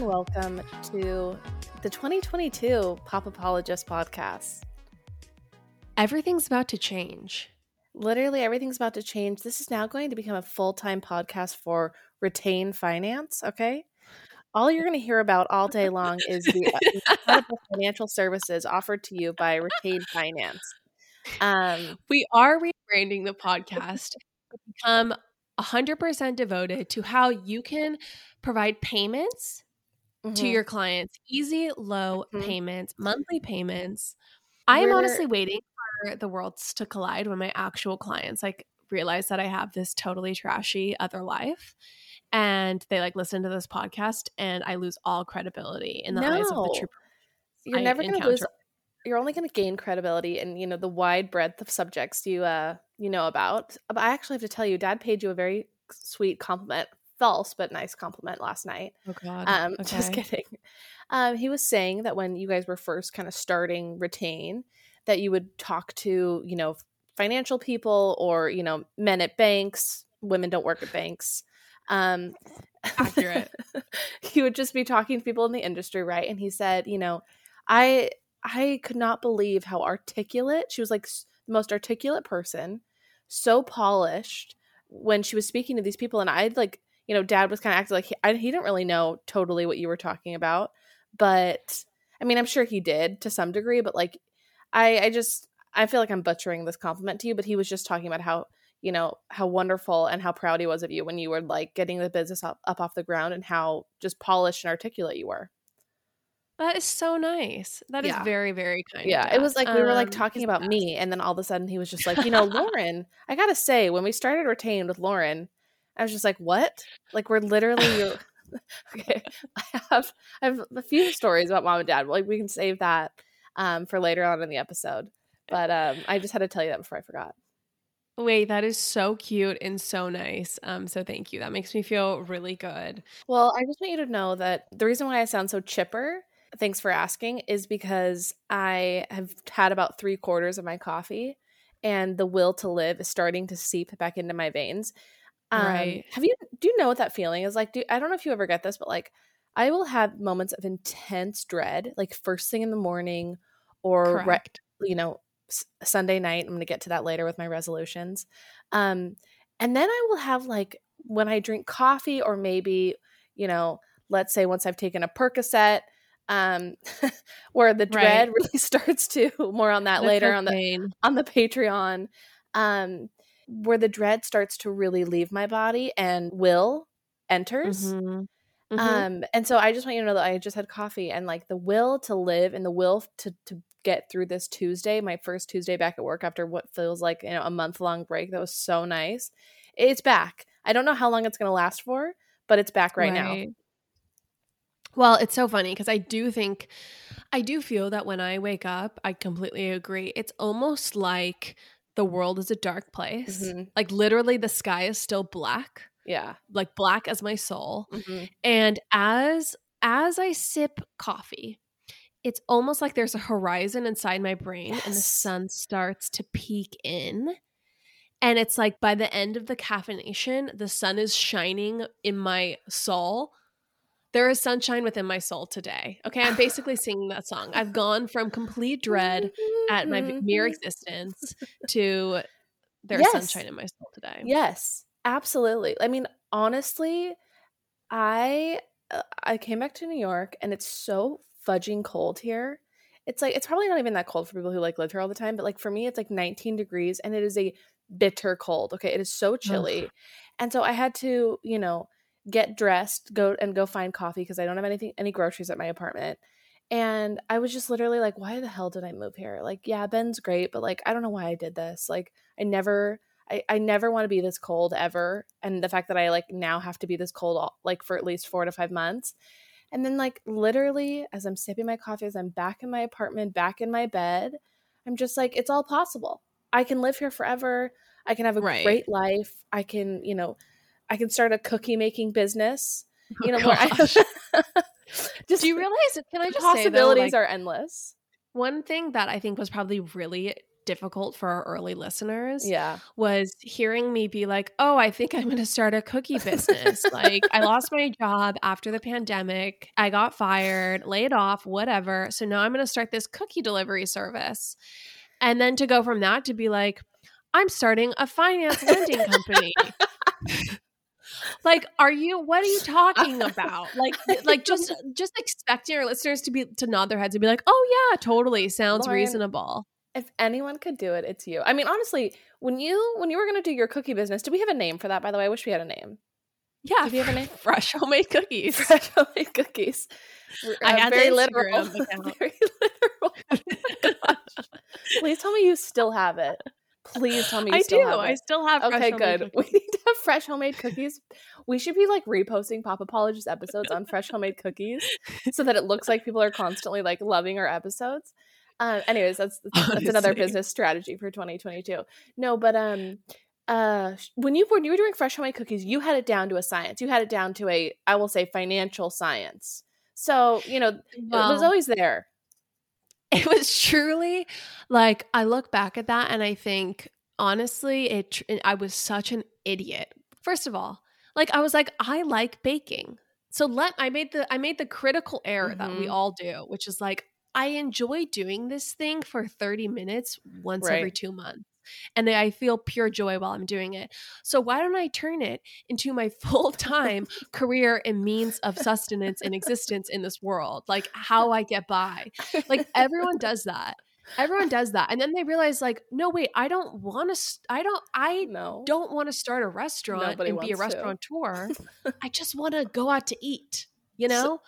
and welcome to the 2022 Pop Apologist podcast. Everything's about to change. Literally, everything's about to change. This is now going to become a full time podcast for Retain Finance. Okay. All you're going to hear about all day long is the uh, incredible financial services offered to you by Retain Finance. Um, we are rebranding the podcast to become 100% devoted to how you can provide payments mm-hmm. to your clients easy, low mm-hmm. payments, monthly payments. I am honestly waiting for the worlds to collide when my actual clients like realize that I have this totally trashy other life and they like listen to this podcast and I lose all credibility in the no. eyes of the true You're I never going to lose you're only going to gain credibility in you know the wide breadth of subjects you uh you know about but i actually have to tell you dad paid you a very sweet compliment false but nice compliment last night. Oh god. Um okay. just kidding. Um he was saying that when you guys were first kind of starting retain that you would talk to you know financial people or you know men at banks women don't work at banks. Um accurate. he would just be talking to people in the industry right? And he said you know i I could not believe how articulate she was like the most articulate person, so polished when she was speaking to these people. And I'd like, you know, dad was kind of acting like he, I, he didn't really know totally what you were talking about. But I mean, I'm sure he did to some degree, but like, I, I just, I feel like I'm butchering this compliment to you, but he was just talking about how, you know, how wonderful and how proud he was of you when you were like getting the business up, up off the ground and how just polished and articulate you were. That is so nice. That is Yeah. very, very kind. Yeah, it was like we were like um, talking about me. and then all of a sudden he was just like, you know, Lauren. I gotta say, when we started Retain with Lauren, I was just like, what? Like we're literally. okay, I have I have a few stories about mom and dad. Like we can save that um, for later on in the episode. But um, I just had to tell you that before I forgot. Wait, that is so cute and so nice. Um, so thank you. That makes me feel really good. Well, I just want you to know that the reason why I sound so chipper thanks for asking, is because I have had about three quarters of my coffee and the will to live is starting to seep back into my veins. Um, right. Have you, do you know what that feeling is like? Do, I don't know if you ever get this, but like I will have moments of intense dread, like first thing in the morning or, re- you know, s- Sunday night. I'm going to get to that later with my resolutions. Um, and then I will have like when I drink coffee or maybe, you know, let's say once I've taken a Percocet um where the dread right. really starts to more on that That's later on the on the patreon um where the dread starts to really leave my body and will enters mm-hmm. Mm-hmm. um and so i just want you to know that i just had coffee and like the will to live and the will to to get through this tuesday my first tuesday back at work after what feels like you know a month long break that was so nice it's back i don't know how long it's going to last for but it's back right, right. now well, it's so funny because I do think, I do feel that when I wake up, I completely agree. It's almost like the world is a dark place. Mm-hmm. Like literally, the sky is still black. Yeah, like black as my soul. Mm-hmm. And as as I sip coffee, it's almost like there's a horizon inside my brain, yes. and the sun starts to peek in. And it's like by the end of the caffeination, the sun is shining in my soul there is sunshine within my soul today. Okay, I'm basically singing that song. I've gone from complete dread at my mere existence to there's yes. sunshine in my soul today. Yes, absolutely. I mean, honestly, I uh, I came back to New York and it's so fudging cold here. It's like it's probably not even that cold for people who like live here all the time, but like for me it's like 19 degrees and it is a bitter cold. Okay, it is so chilly. Ugh. And so I had to, you know, get dressed, go and go find coffee because I don't have anything any groceries at my apartment. And I was just literally like, why the hell did I move here? Like, yeah, Ben's great, but like I don't know why I did this. Like I never I, I never want to be this cold ever. And the fact that I like now have to be this cold all, like for at least four to five months. And then like literally as I'm sipping my coffee, as I'm back in my apartment, back in my bed, I'm just like, it's all possible. I can live here forever. I can have a right. great life. I can, you know, I can start a cookie making business. Oh, you know, I, just do you realize? Can I just possibilities say, though, like, are endless. One thing that I think was probably really difficult for our early listeners Yeah. was hearing me be like, "Oh, I think I'm going to start a cookie business." like I lost my job after the pandemic. I got fired, laid off, whatever. So now I'm going to start this cookie delivery service. And then to go from that to be like, I'm starting a finance lending company. like are you what are you talking about like like just just expecting your listeners to be to nod their heads and be like oh yeah totally sounds Lauren, reasonable If anyone could do it, it's you. I mean, honestly, when you when you were gonna do your cookie business, do we have a name for that? By the way, I wish we had a name. yeah Did you have a name? fresh homemade cookies Fresh homemade cookies. I Uh, had the very literal. very literal. Oh. Please tell me you still have it. Please tell me you i still do have i still have fresh Okay, homemade good. We need to have fresh homemade cookies. We should be like reposting Pop Apologist episodes on fresh homemade cookies so that it looks like people are constantly like loving our episodes. Um, anyways, that's that's another business strategy for 2022. No, but um, uh, when you when you were doing fresh homemade cookies, you had it down to a science. You had it down to a I will say financial science. So you know it was always there. it was truly like I look back at that and I think honestly it tr- I was such an idiot. First of all, like I was like I like baking. So let I made the I made the critical error that we Mhm. all do, which is like I enjoy doing this thing for 30 minutes once every 2 months. And I feel pure joy while I'm doing it. So why don't I turn it into my full-time career and means of sustenance and existence in this world? Like how I get by. Like everyone does that. Everyone does that. And then they realize like no wait i don't want to i don't i no. don't want to start a restaurant Nobody and be a restaurateur. I just want to go out to eat you So- know?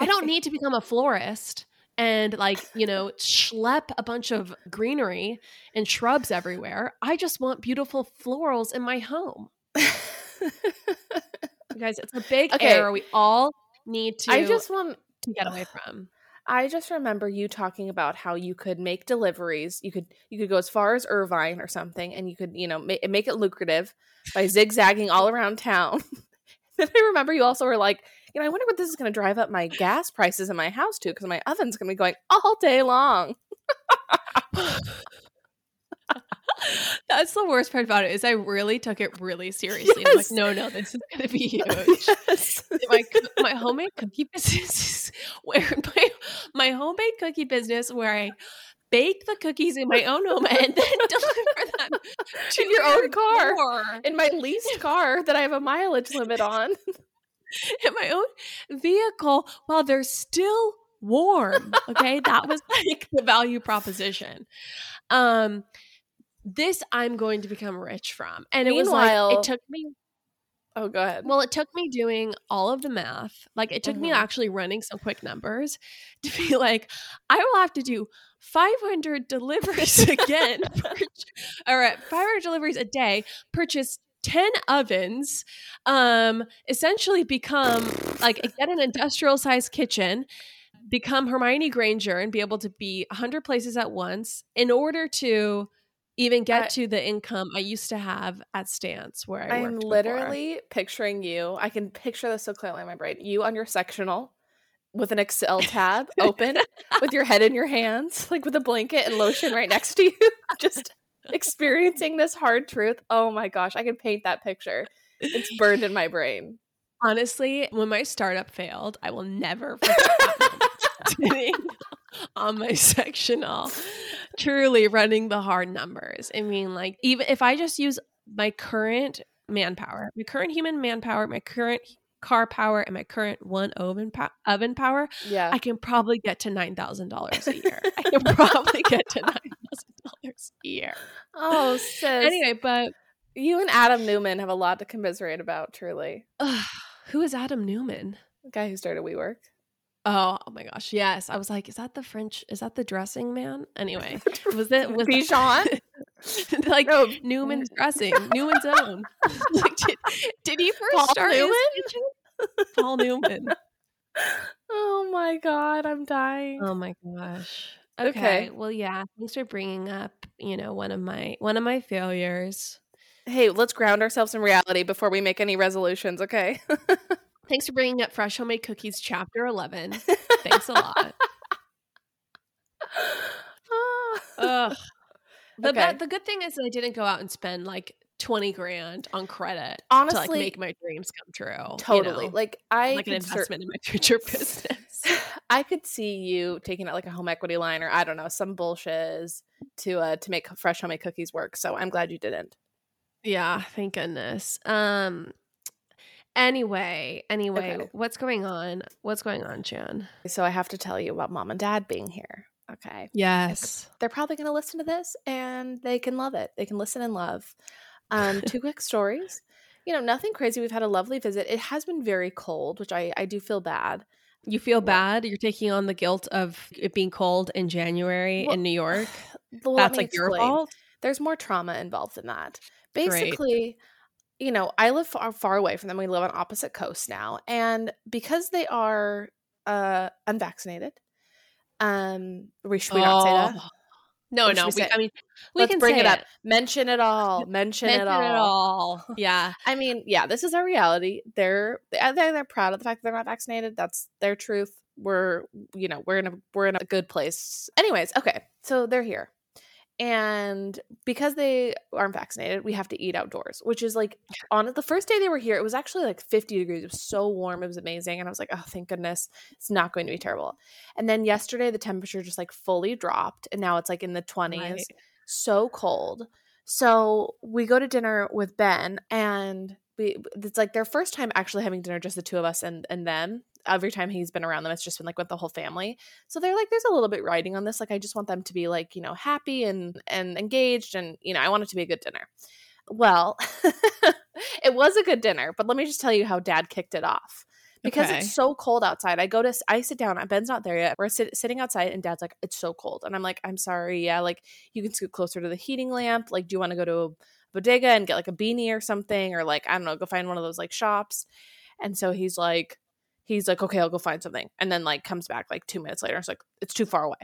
I don't need to become a florist and like you know schlep a bunch of greenery and shrubs everywhere i just want beautiful florals in my home you guys it's a big Okay. error we all need to I just want to get away from I just remember you talking about how you could make deliveries. You could you could go as far as Irvine or something, and you could you know ma- make it lucrative by zigzagging all around town. then I remember you also were like, you know, I wonder what this is going to drive up my gas prices in my house too, because my oven's going to be going all day long. That's the worst part about it is I really took it really seriously. I'm like, no, no, this is gonna be huge. yes. my my homemade cookie business is where my my homemade cookie business where I bake the cookies in my own home and then deliver them to In your own car. door In my leased car that I have a mileage limit on. in my own vehicle while they're still warm. Okay, that was like the value proposition. Um, this I'm going to become rich from, and it was like Meanwhile- it took me Oh, go ahead. Well, it took me doing all of the math. Like it took me Mhm. actually running some quick numbers to be like, I will have to do 500 deliveries again, or uh, 500 deliveries a day, purchase 10 ovens, um, essentially become like get an industrial sized kitchen, become Hermione Granger and be able to be 100 places at once in order to even get I- to the income I used to have at Stance where I I'm worked before. literally picturing you. I can picture this so clearly in my brain. You on your sectional with an Excel tab open, with your head in your hands, like with a blanket and lotion right next to you, just experiencing this hard truth. Oh my gosh, I can paint that picture. It's burned in my brain. Honestly, when my startup failed, I will never on my sectional, truly running the hard numbers. I mean, like, even if I just use my current manpower, my current human manpower, my current car power, and my current one oven po- oven power, Yeah. I can probably get to nine thousand dollars a year. I can probably get to nine thousand dollars a year. oh, sis. Anyway, but you and Adam Neumann have a lot to commiserate about, truly. ugh, who is Adam Neumann? The guy who started WeWork. Oh, oh my gosh. Yes. I was like, is that the French? Is that the dressing man? Anyway, was it was Bichon? like No, Newman's dressing, Newman's own. like, did, did he first Paul start Newman? Paul Newman. Oh my god, I'm dying. Oh my gosh. Okay. Okay. Well, yeah. Thanks for bringing up, you know, one of my one of my failures. Hey, let's ground ourselves in reality before we make any resolutions, okay? Thanks for bringing up Fresh Homemade Cookies, Chapter Eleven. Thanks a lot. Ugh. The, okay. the good thing is I didn't go out and spend like 20 grand on credit honestly to like make my dreams come true totally you know? like i like an investment in my future business i could see you taking out like a home equity line or i don't know some bullshit to uh to make fresh homemade cookies work so i'm glad you didn't yeah thank goodness um anyway anyway okay. what's going on what's going on chan so i have to tell you about mom and dad being here okay yes they're probably going to listen to this and they can love it they can listen and love um, two quick stories. You know, nothing crazy. We've had a lovely visit. It has been very cold, which I, I do feel bad. You feel bad? You're taking on the guilt of it being cold in January well, in New York? That's like your fault? There's more trauma involved in that. Basically, Great. you know, I live far, far away from them. We live on opposite coasts now. And because they are uh, unvaccinated, um, we, should we oh. not say that? No, no. We, I mean, we Let's can bring it up. It. Mention it all. Mention, Mention it all. It all. Yeah. I mean, yeah. This is our reality. They're they're they're proud of the fact that they're not vaccinated. That's their truth. We're you know we're in a we're in a good place. Anyways, okay. So they're here. And because they aren't vaccinated, we have to eat outdoors, which is like on the first day they were here, it was actually like 50 degrees. It was so warm. It was amazing. And I was like, oh, thank goodness. It's not going to be terrible. And then yesterday, the temperature just like fully dropped. And now it's like in the 20s. Right. So cold. So we go to dinner with Ben and we it's like their first time actually having dinner just the two of us and and them every time he's been around them it's just been like with the whole family. So they're like there's a little bit riding on this like i just want them to be like you know happy and and engaged and you know i want it to be a good dinner. Well it was a good dinner but let me just tell you how dad kicked it off. Because okay. it's so cold outside i go to i sit down ben's not there yet we're sit, sitting outside and dad's like it's so cold. And i'm like i'm sorry yeah like you can scoot closer to the heating lamp like do you want to go to a bodega and get like a beanie or something or like i don't know go find one of those like shops? And so he's like he's like, okay, I'll go find something. And then like comes back like two minutes later. It's like, it's too far away.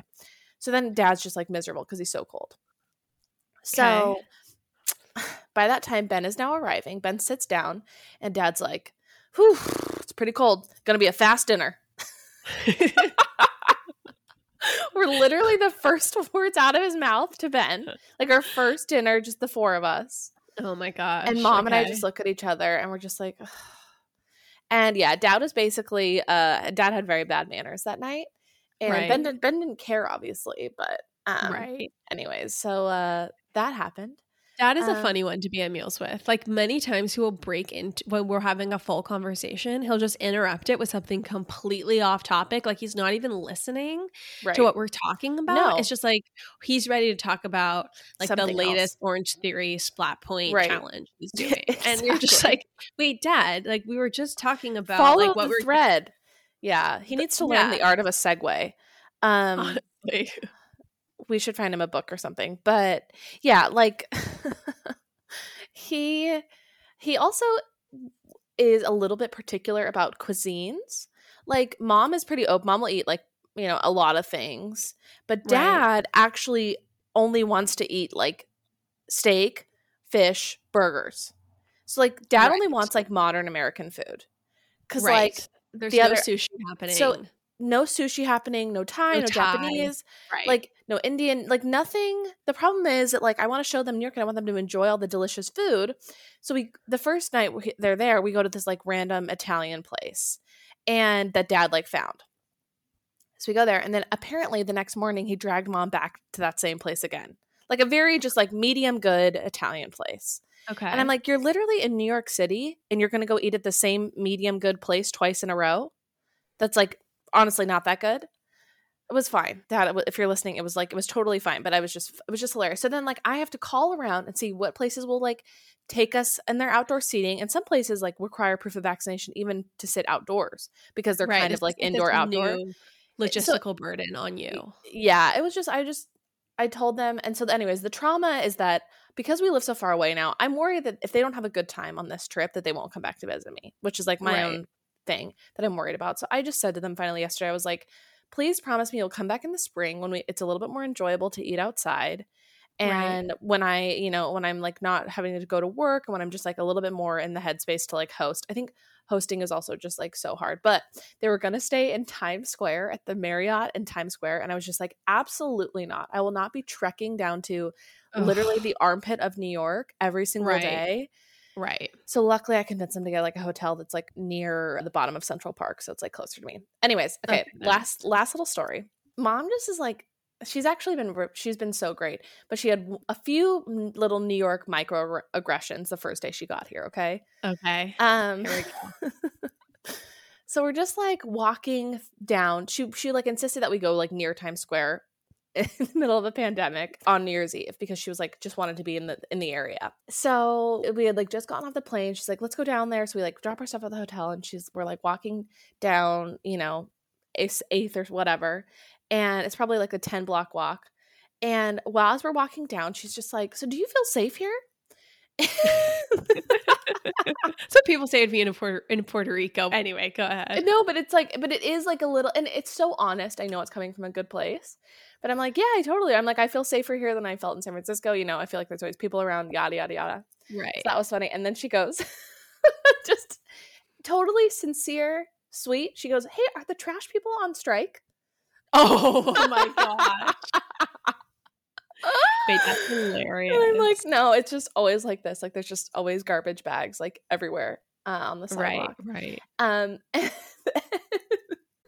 So then dad's just like miserable because he's so cold. So okay. by that time, Ben is now arriving. Ben sits down and dad's like, whew, it's pretty cold. Gonna be a fast dinner. We're literally the first words out of his mouth to Ben. Like our first dinner, just the four of us. Oh my gosh. And mom okay. and I just look at each other and we're just like, Ugh and yeah, Dad was basically uh Dad had very bad manners that night. And right. Ben, did, ben didn't care obviously, but um right. anyways, so uh that happened. That is a um, funny one to be at meals with. Like many times, he will break into when we're having a full conversation. He'll just interrupt it with something completely off topic. Like he's not even listening right. to what we're talking about. No. It's just like he's ready to talk about like something the latest else. Orange Theory Splat Point right. challenge he's doing, exactly. and you're just like, "Wait, Dad! Like we were just talking about Follow like what we're thread." Yeah, he needs to learn yeah. the art of a segue. Um, we should find him a book or something. But yeah, like he he also is a little bit particular about cuisines. Like mom is pretty open. Mom will eat like, you know, a lot of things. But dad right. actually only wants to eat like steak, fish, burgers. So like dad right. only wants like modern American food. Cuz right. like there's the no other, sushi happening. So no sushi happening, no Thai, no, no Thai. Japanese, right. like no Indian, like nothing. The problem is that like I want to show them New York and I want them to enjoy all the delicious food. So we the first night they're there, we go to this like random Italian place, and that dad like found. So we go there, and then apparently the next morning he dragged mom back to that same place again, like a very just like medium good Italian place. Okay. And I'm like, you're literally in New York City, and you're going to go eat at the same medium good place twice in a row. That's like honestly not that good. It was fine. That if you're listening, it was like it was totally fine. But I was just it was just hilarious. So then like I have to call around and see what places will like take us and their outdoor seating. And some places like require proof of vaccination even to sit outdoors because they're right. kind of like indoor outdoor eh, logistical so, burden on you. Yeah, it was just I just I told them and so anyways, the trauma is that because we live so far away now, I'm worried that if they don't have a good time on this trip that they won't come back to visit me, which is like my right. own thing that I'm worried about. So I just said to them finally yesterday, I was like, please promise me you'll come back in the spring when we it's a little bit more enjoyable to eat outside. And right. when I, you know, when I'm like not having to go to work and when I'm just like a little bit more in the headspace to like host, I think hosting is also just like so hard. But they were going to stay in Times Square at the Marriott in Times Square. And I was just like, absolutely not. I will not be trekking down to Ugh. literally the armpit of New York every single right. day. Right. So luckily I convinced them to get like a hotel that's like near the bottom of Central Park. So it's like closer to me. Anyways, okay. okay last last little story. Mom just is like she's actually been she's been so great but she had a few little new york microaggressions the first day she got here okay okay um we so we're just like walking down she she like insisted that we go like near times square in the middle of a pandemic on New Year's Eve because she was like just wanted to be in the in the area. So we had like just gotten off the plane. She's like, let's go down there. So we like drop our stuff at the hotel and she's we're like walking down, you know, eighth or whatever and it's probably like a 10 block walk. And while as we're walking down, she's just like, So do you feel safe here? Some people say it'd be in Puerto in Puerto Rico. Anyway, go ahead. No, but it's like, but it is like a little, and it's so honest. I know it's coming from a good place, but I'm like, yeah, I totally. I'm like, I feel safer here than I felt in San Francisco. You know, I feel like there's always people around, yada yada yada. Right. So that was funny. And then she goes, just totally sincere, sweet. She goes, "Hey, are the trash people on strike?" Oh, my gosh. Wait, that's hilarious. And I'm like, no, it's just always like this. Like, there's just always garbage bags like everywhere uh, on the sidewalk. Right, right. Um,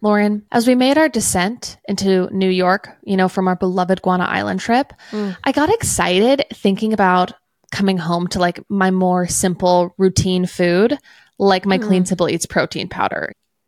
Lauren, as we made our descent into New York, you know, from our beloved Guana Island trip, mm. I got excited thinking about coming home to like my more simple routine food, like my mm. Clean Simple Eats protein powder.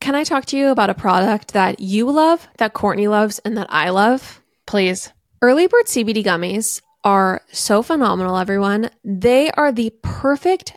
Can I talk to you about a product that you love, that Courtney loves, and that I love? Please. Early Bird CBD gummies are so phenomenal, everyone. They are the perfect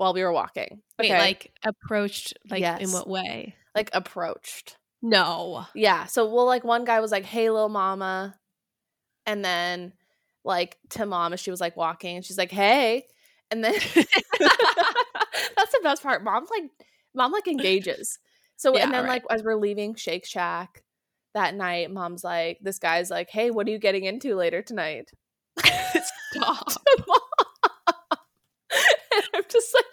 while we were walking. Okay. Wait, like approached like yes. in what way? Like approached. No. Yeah. So well like one guy was like, Hey little mama. And then like to mom as she was like walking and she's like, Hey. And then that's the best part. Mom's like mom like engages. So yeah, and then right. like as we're leaving Shake Shack that night, mom's like, this guy's like, Hey, what are you getting into later tonight? Stop. and I'm just like,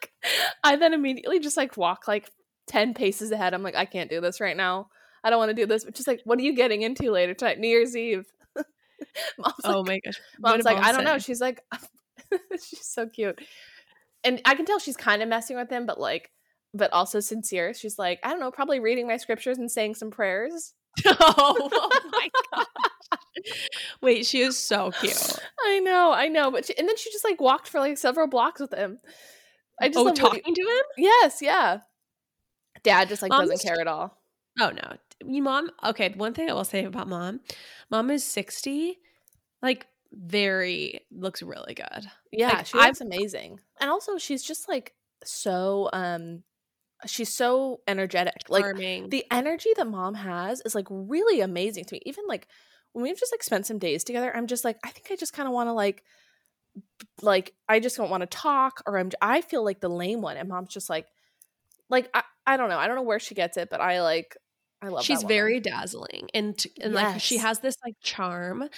I then immediately just like walk like 10 paces ahead. I'm like, I can't do this right now. I don't want to do this. But just like, what are you getting into later tonight? New Year's Eve. mom's oh like, my gosh. Mom's like, mom I don't say? know. She's like, she's so cute. And I can tell she's kind of messing with him, but like, but also sincere. She's like, I don't know, probably reading my scriptures and saying some prayers. oh, oh my god. Wait, she is so cute. I know, I know, but she, and then she just like walked for like several blocks with him. I just oh talking to him. Yes, yeah. Dad just like Mom's doesn't care at all. Oh no, you mom. Okay, one thing I will say about mom, mom is sixty, like very looks really good. Yeah, like, she looks I've, amazing, and also she's just like so um she's so energetic. Like Charming. the energy that mom has is like really amazing to me. Even like when we've just like spent some days together, I'm just like, I think I just kind of want to like, like I just don't want to talk, or I'm. I feel like the lame one, and mom's just like, like I, I don't know, I don't know where she gets it, but I like, I love. She's very dazzling, and and like she has this like charm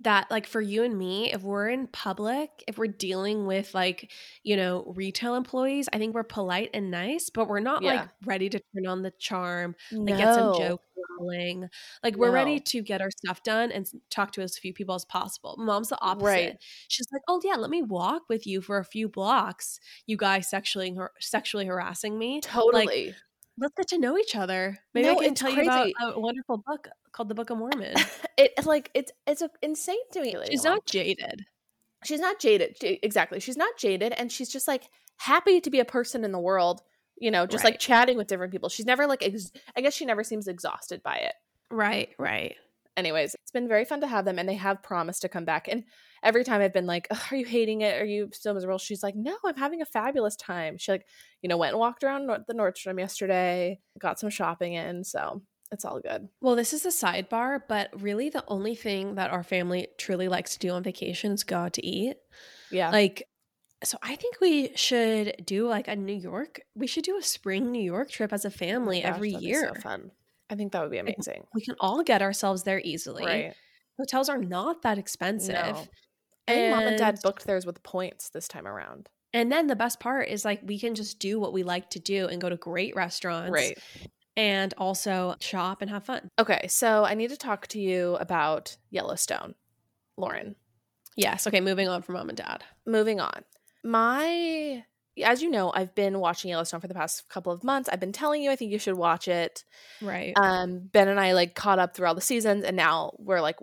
that like for you and me, if we're in public, if we're dealing with like you know retail employees, I think we're polite and nice, but we're not like ready to turn on the charm, like get some No. Rolling. Like we're ready to get our stuff done and talk to as few people as possible. Mom's the opposite. Right. She's like, "Oh yeah, let me walk with you for a few blocks. You guys sexually sexually harassing me. Totally. Like, Let's get to know each other. Maybe No, I can tell you about a wonderful book called The Book of Mormon. it's like it's it's insane to me. She's not jaded. she's not jaded exactly she's not jaded and she's just like happy to be a person in the world you know just like chatting with different people. She's never like ex- i guess she never seems exhausted by it. Right, right. anyways it's been very fun to have them and they have promised to come back and every time i've been like "Ugh, are you hating it? Are you still miserable? She's like no i'm having a fabulous time. She like you know went and walked around the nordstrom yesterday got some shopping in so it's all good. Well, this is a sidebar, but really the only thing that our family truly likes to do on vacation is go out to eat. yeah. Like, so I think we should do like a New York. We should do a spring New York trip as a Oh family gosh, every year. so fun i think that would be amazing We can all get ourselves there easily. right Hotels are not that expensive. No. I think mom and dad booked theirs with points this time around. And then the best part is like we can just do what we like to do and go to great restaurants. Right. And also shop and have fun. Okay, so I need to talk to you about Yellowstone, Lauren. Yes. Okay. Moving on from mom and dad. Moving on. My, as you know, I've been watching Yellowstone for the past couple of months. I've been telling you I think you should watch it. Right. Um, ben and I like caught up through all the seasons, and now we're like,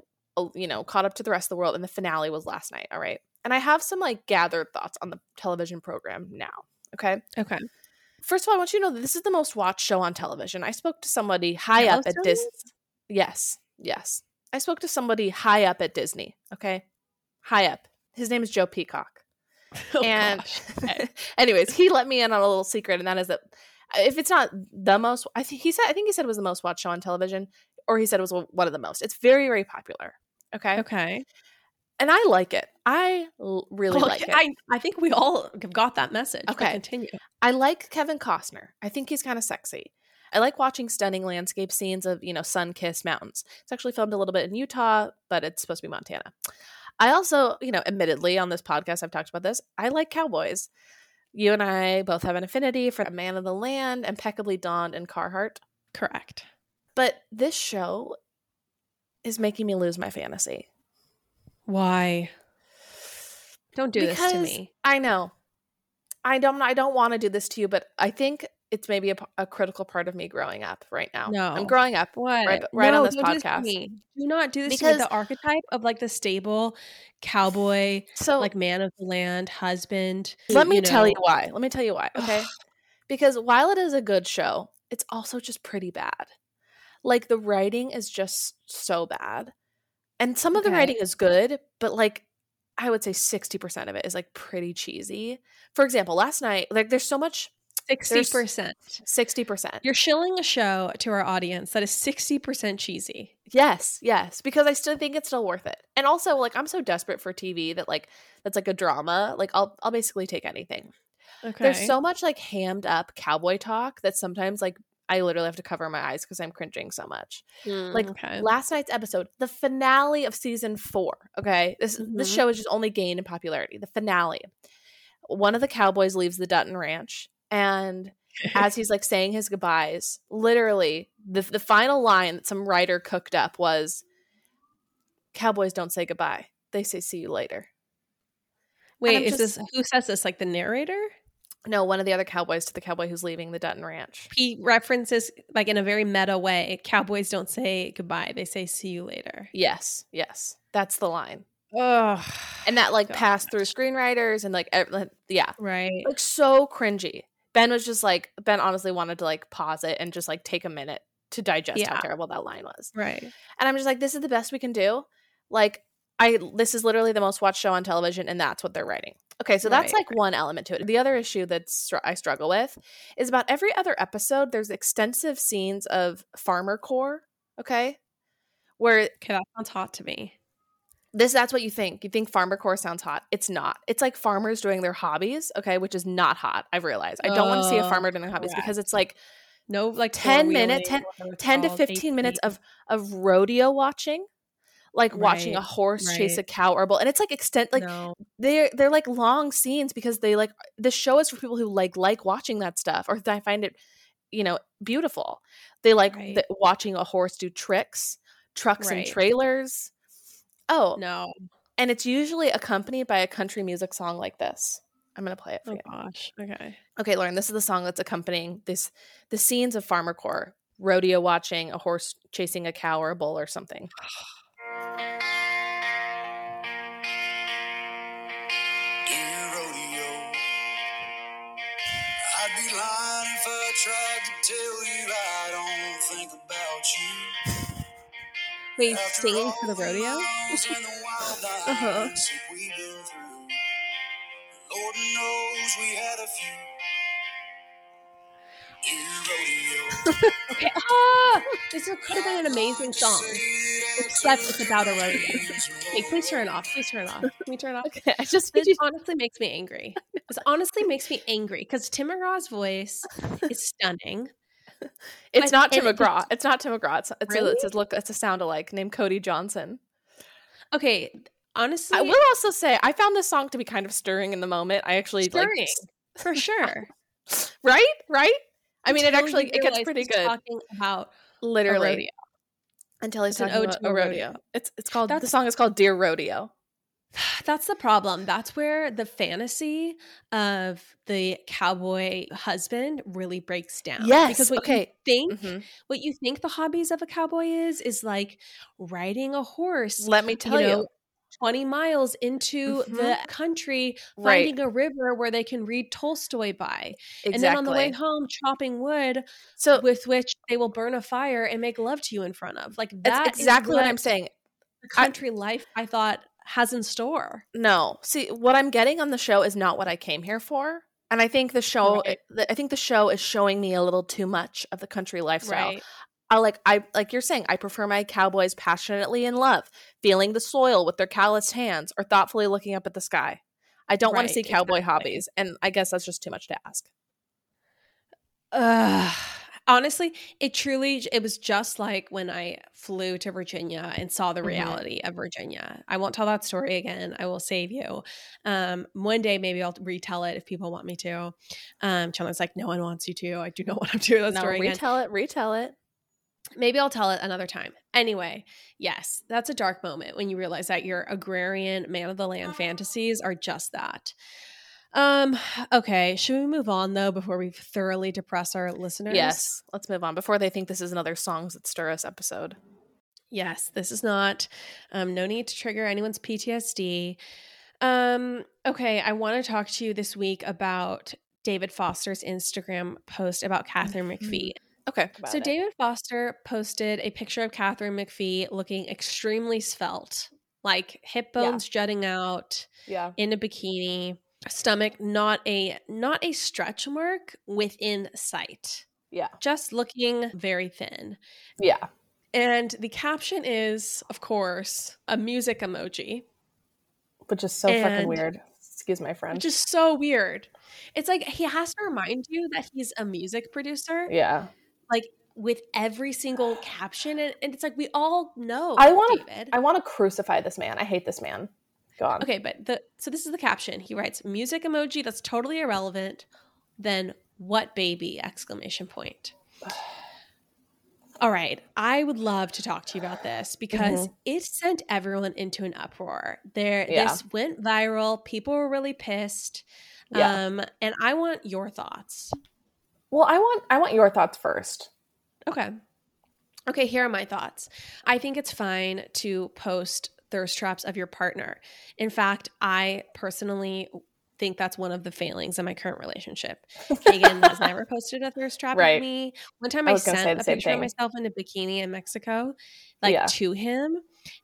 you know, caught up to the rest of the world. And the finale was last night. All right, and I have some like gathered thoughts on the television program now. Okay. okay. First of all, I want you to know that this is the most watched show on television. I spoke to somebody high up at Disney. Yes, yes. I spoke to somebody high up at Disney. Okay, high up. His name is Joe Peacock. Oh, and anyways, he let me in on a little secret, and that is that if it's not the most, I think he said, I think he said it was the most watched show on television, or he said it was one of the most. It's very, very popular. Okay, Okay. and I like it. I l- really Well, like it. I, I think we all have got that message. but Okay. continue. I like Kevin Costner. I think he's kind of sexy. I like watching stunning landscape scenes of, you know, sun-kissed mountains. It's actually filmed a little bit in Utah, but it's supposed to be Montana. I also, you know, admittedly on this podcast I've talked about this. I like cowboys. You and I both have an affinity for a man of the land, impeccably donned and Carhartt. Correct. But this show is making me lose my fantasy. Why? Don't do this to me. I know. I don't I don't want to do this to you, but I think it's maybe a critical part of me growing up right now. No. I'm growing up. What? right- right on this do podcast. me. Do not do this to me. Because- The archetype of like the stable cowboy, So like man of the land, husband. let me you tell you why. Let me tell you why. Okay. because while it is a good show, it's also just pretty bad. Like the writing is just so bad. And some of the Okay. writing is good, but like I would say 60% of it is like pretty cheesy. For example, last night, like there's so much Sixty percent. 60%. You're shilling a show to our audience that is sixty percent cheesy. Yes, yes, because I still think it's still worth it. And also like I'm so desperate for TV that like that's like a drama. Like I'll I'll basically take anything. Okay. There's so much like hammed up cowboy talk that sometimes like I literally have to cover my eyes because I'm cringing so much. like, okay. Last night's episode, the finale of season four. Okay, this this Mhm. show has just only gained in popularity. The finale. One of the cowboys leaves the Dutton Ranch, and as he's like saying his goodbyes, literally the the final line that some writer cooked up was, "Cowboys don't say goodbye; they say see you later." Wait, is just- this who says this? Like the narrator? No, one of the other cowboys to the cowboy who's leaving the Dutton Ranch. He references like in a very meta way. Cowboys don't say goodbye; they say see you later. Yes, yes, that's the line. Ugh. and that like Gosh. passed through screenwriters and like ev- yeah right. like so cringy ben was just like ben honestly wanted to like pause it and just like take a minute to digest how terrible that line was Right. and i'm just like this is the best we can do like i this is literally the most watched show on television and that's what they're writing Okay, so that's Right, like one element to it. The other issue that str- I struggle with is about every other episode. There's extensive scenes of farmer core. Okay, where Okay, that sounds hot to me. This that's what you think. You think farmer core sounds hot. It's not. It's like farmers doing their hobbies. Okay, which is not hot. I've realized. I don't want to see a farmer doing their hobbies because it's like No, like 10 minutes- 10 10 to called, 15 minutes of of rodeo watching like watching a Right, horse chase a cow or a bull and it's like extent like no. they're they're like long scenes because they like the show is for people who like like watching that stuff or I find it you know beautiful they like Right. the, watching a horse do tricks trucks and trailers oh No. and it's usually accompanied by a country music song like this i'm gonna play it for Oh you gosh. Okay. okay lauren this is the song that's accompanying this the scenes of farmer core rodeo watching a horse chasing a cow or a bull or something rodeo, I'd be lying if I tried to tell you I Wait, singing for the rodeo? miles and the wild Uh-huh. nights that we've been through, Lord knows we had a few. Okay. Ah, this could have been an amazing song. Except it's about a rodeo. Hey, please turn it off. Please turn it off. Can we turn it off? okay i just This honestly makes me angry. This honestly makes me angry because Tim McGraw's voice is stunning. it's not tim it mcgraw it's not tim mcgraw it's, it's, a, Really? a look it's a sound alike named cody johnson Okay, honestly, I will also say I found this song to be kind of stirring in the moment. I actually Stirring. like for sure. right, right. I mean, it actually it gets pretty good. Talking about Literally, until he's It's an ode about to a rodeo. rodeo. It's it's called the song is called "Dear Rodeo." That's the problem. That's where the fantasy of the cowboy husband really breaks down. Yes, Because what okay. you think Mhm. what you think the hobbies of a cowboy is is like riding a horse Let me tell you, know, 20 miles into the Mhm. country right? finding a river where they can read Tolstoy by. Exactly. And then on the way home chopping wood so with which they will burn a fire and make love to you in front of. Like that's that exactly what I'm saying. the country life I thought has in store. No, see, what I'm getting on the show is not what I came here for, and I think the show, Right. I think the show is showing me a little too much of the country lifestyle. I like I like you're saying I prefer my cowboys passionately in love, feeling the soil with their calloused hands or thoughtfully looking up at the sky. I don't want to see cowboy exactly. hobbies and I guess that's just too much to ask. Ugh. Honestly, it truly it was just like when I flew to Virginia and saw the Mhm. reality of Virginia. I won't tell that story again. I will save you. Um, one day maybe I'll retell it if people want me to. Um, Chanler's like, no one wants you to. I do not want to do that No, story again. retell it, retell it. Maybe I'll tell it another time. Anyway, yes, that's a dark moment when you realize that your agrarian man of the land fantasies are just that. Um, okay, should we move on though before we thoroughly depress our listeners? Yes, let's move on before they think this is another songs that stir us episode. Yes, this is not um no need to trigger anyone's PTSD. Um okay, I want to talk to you this week about David Foster's Instagram post about Katharine Mhm. McPhee. Okay, So David Foster posted a picture of Katharine McPhee looking extremely svelte, like hip Yeah. bones jutting out yeah, in a bikini, stomach not a not a stretch mark within sight, yeah, just looking very thin. yeah. And the caption is, of course, a music emoji, Which is so fucking weird. Excuse my friend. which is so weird. It's like he has to remind you that he's a music producer, yeah, like with every single caption, and, and it's like we all know. I wanna- I want to crucify this man. I hate this man. Go on. okay, but the so this is the caption. He writes music emoji that's totally irrelevant. Then what baby exclamation point. All right, I would love to talk to you about this because it sent everyone into an uproar. There, Yeah. this went viral. People were really pissed. Yeah. Um, and I want your thoughts. Well, I want I want your thoughts first. Okay. Okay, here are my thoughts. I think it's fine to post thirst traps of your partner. In fact, I personally think that's one of the failings in my current relationship. Kagan has never posted a thirst trap Right. of me. One time I I, was gonna say sent a picture of myself in a bikini in Mexico, like Yeah. to him,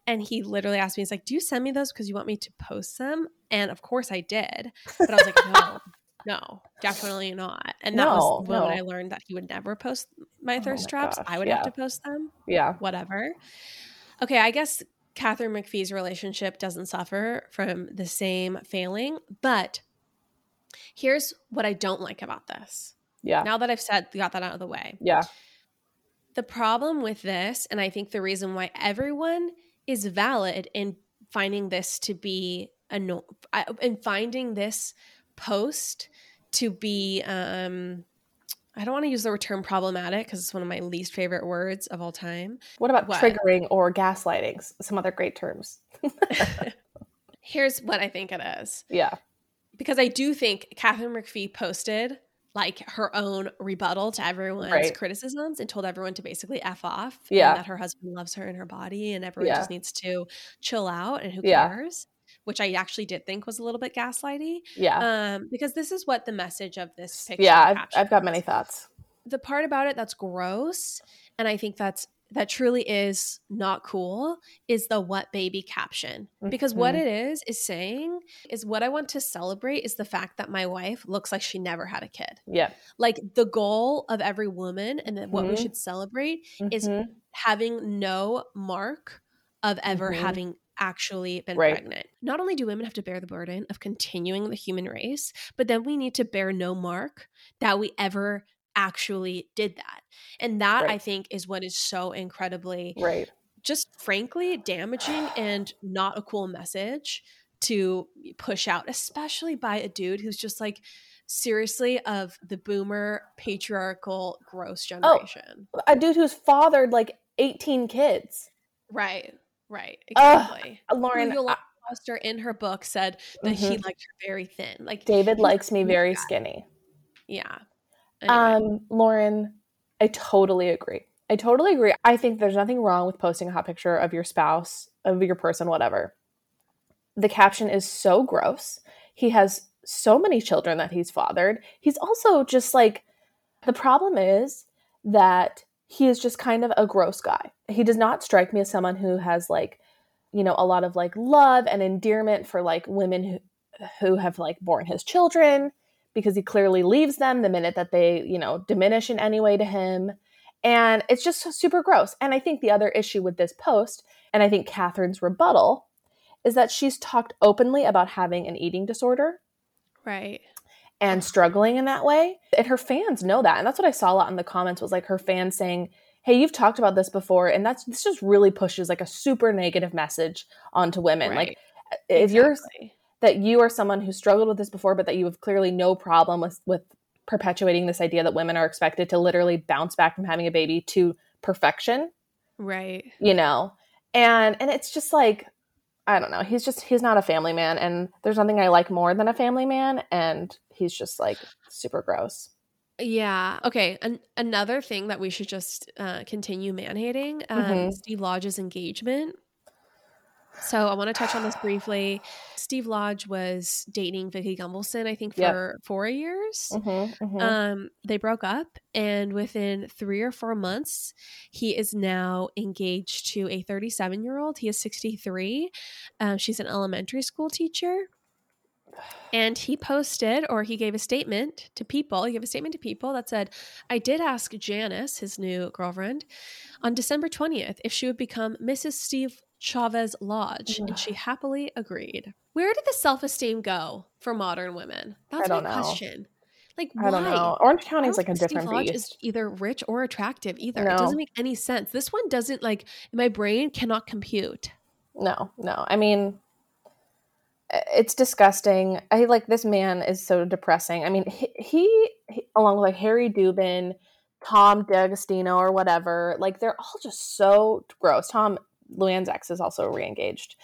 and he literally asked me, "He's like, do you send me those because you want me to post them?" And of course I did. But I was like, no, no, definitely not. And that No, was when no. I learned that he would never post my Oh thirst my traps. gosh, I would yeah. have to post them. Yeah. Whatever. Okay, I guess Katharine McPhee's relationship doesn't suffer from the same failing, but here's what I don't like about this. Yeah. Now that I've said got that out of the way. Yeah. The problem with this, and I think the reason why everyone is valid in finding this to be a no, I- in finding this post to be, um, I don't want to use the term problematic because it's one of my least favorite words of all time. What about What? triggering or gaslighting? Some other great terms. Here's what I think it is. Yeah. because I do think Katharine McPhee posted like her own rebuttal to everyone's Right. criticisms and told everyone to basically f off. Yeah. and that her husband loves her in her body, and everyone Yeah. just needs to chill out and who Yeah. cares. Which I actually did think was a little bit gaslighty, Yeah. um, because this is what the message of this picture. yeah. I've. I've got many thoughts. the part about it that's gross, and I think that's that truly is not cool is the what baby caption because what Mhm. it is is saying is what i want to celebrate is the fact that my wife looks like she never had a kid Yeah. like the goal of every woman and that what we Mhm. should celebrate Is Mhm. having no mark of ever Mhm. having actually been Right. pregnant not only do women have to bear the burden of continuing the human race but then we need to bear no mark that we ever actually did that and that i think is what is so incredibly right. just frankly damaging and not a cool message to push out, especially by a dude who's just like seriously of the boomer patriarchal gross oh, generation. A dude who's fathered like 18 kids. Right, right, exactly. Uh, Lauren, Yolanda I- Foster in her book said that he liked her very thin. Like David likes me very skinny. Yeah. Anyway. Um, Lauren, I totally agree. I totally agree. I think there's nothing wrong with posting a hot picture of your spouse, of your person, whatever. The caption is so gross. He has so many children that he's fathered. He's also just like the problem is that he is just kind of a gross guy. He does not strike me as someone who has like, you know, a lot of like love and endearment for like women who who have like born his children because he clearly leaves them the minute that they, you know, diminish in any way to him. And it's just super gross. And I think the other issue with this post, and I think Katharine's rebuttal, is that she's talked openly about having an eating disorder right. And struggling in that way. And her fans know that. And that's what I saw a lot in the comments was like her fans saying, Hey, you've talked about this before. And that's this just really pushes like a super negative message onto women. Like Right. if you're that you are someone who struggled with this before, but that you have clearly no problem with with perpetuating this idea that women are expected to literally bounce back from having a baby to perfection, Right. you know? And and it's just like I don't know. He's just he's not a family man and there's nothing I like more than a family man and he's just like super gross. Yeah. Okay. An- another thing that we should just uh, continue man hating um, Mhm. Steve Lodge's engagement. So I want to touch on this briefly. Steve Lodge was dating Vicki Gunvalson, I think, Yep. for four years. Mm-hmm, mm-hmm. Um, they broke up, and within three or four months, he is now engaged to a 37 year old. He is 63. Uh, she's an elementary school teacher. And he posted, or he gave a statement to people. He gave a statement to people that said, I did ask Janice, his new girlfriend, on December 20th if she would become Mrs. Steve Chavez Lodge, and she happily agreed. Where did the self esteem go for modern women? That's my know. question. Like, why? I don't know. Orange County is like a different Lodge beast. is either rich or attractive either. No. It doesn't make any sense. This one doesn't like my brain cannot compute. No, no. I mean, it's disgusting. I like this man is so depressing. I mean, he, he, he along with like Harry Dubin, Tom D'Agostino, or whatever, like they're all just so gross. Tom Luann's ex is also re-engaged.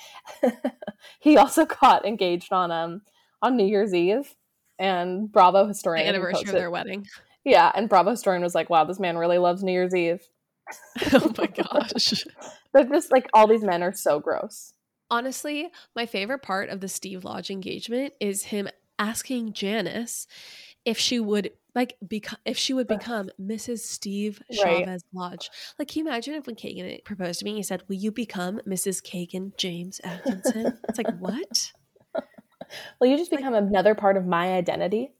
he also got engaged on um on New Year's Eve, and Bravo The historian anniversary of their wedding. Yeah, and Bravo historian was like, "Wow, this man really loves New Year's Eve." oh my gosh. But just like all these men are so gross. Honestly, my favorite part of the Steve Lodge engagement is him asking Janice if she would like become if she would become Mrs. Steve Right. Chavez Lodge. Like, can you imagine if when Kagan proposed to me, he said, "Will you become Mrs. Kagan James Atkinson?" It's like what? Will you just become another part of my identity?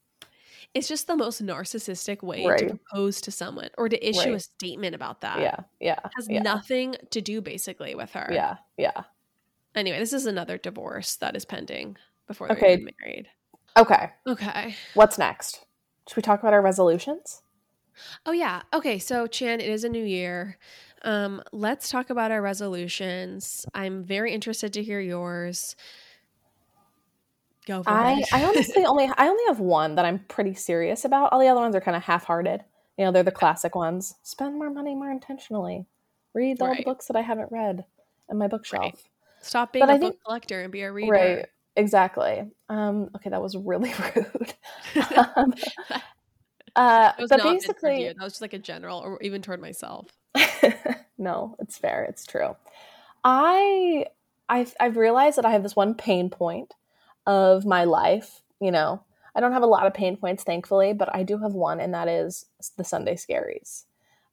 It's just the most narcissistic way Right. to propose to someone or to issue a statement about that. yeah, yeah, Has yeah, nothing to do basically with her. yeah, yeah. Anyway, this is another divorce that is pending before they're Okay. even married. Okay, Okay. what's next? Should we talk about our resolutions? Oh yeah. Okay, so Chan, it is a new year. Um, let's talk about our resolutions. I'm very interested to hear yours. Go for I, it. I honestly only I only have one that I'm pretty serious about. All the other ones are kind of half-hearted. You know, they're the classic ones. Spend more money more intentionally. Read all the books that I haven't read in my bookshelf. Stop being but a I book think- collector and be a reader. Right. Exactly. Um, okay, that was really rude. um, uh, That was but not meant for basically, you. that was just like a general, or even toward myself. no, it's fair. It's true. I I've I've realized that I have this one pain point of my life. You know, I don't have a lot of pain points, thankfully, but I do have one, and that is the Sunday scaries.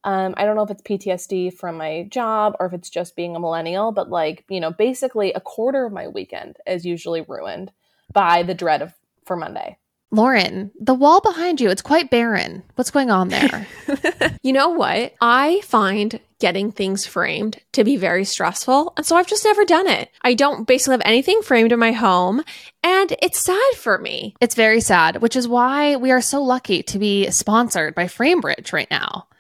Um, I don't know if it's PTSD from my job or if it's just being a millennial, but like you know, basically a quarter of my weekend is usually ruined by the dread of for Monday. Lauren, the wall behind you, it's quite barren. What's going on there? You know what? I find getting things framed to be very stressful. And so I've just never done it. I don't basically have anything framed in my home. And it's sad for me. it's very sad, which is why we are so lucky to be sponsored by Framebridge right now.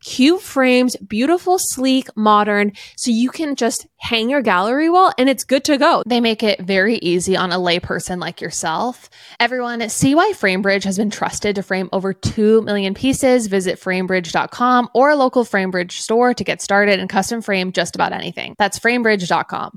cute frames, beautiful, sleek, modern, so you can just hang your gallery wall and it's good to go. They make it very easy on a layperson like yourself. Everyone, see why Framebridge has been trusted to frame over 2 million pieces. Visit framebridge.com or a local Framebridge store to get started and custom frame just about anything. That's framebridge.com.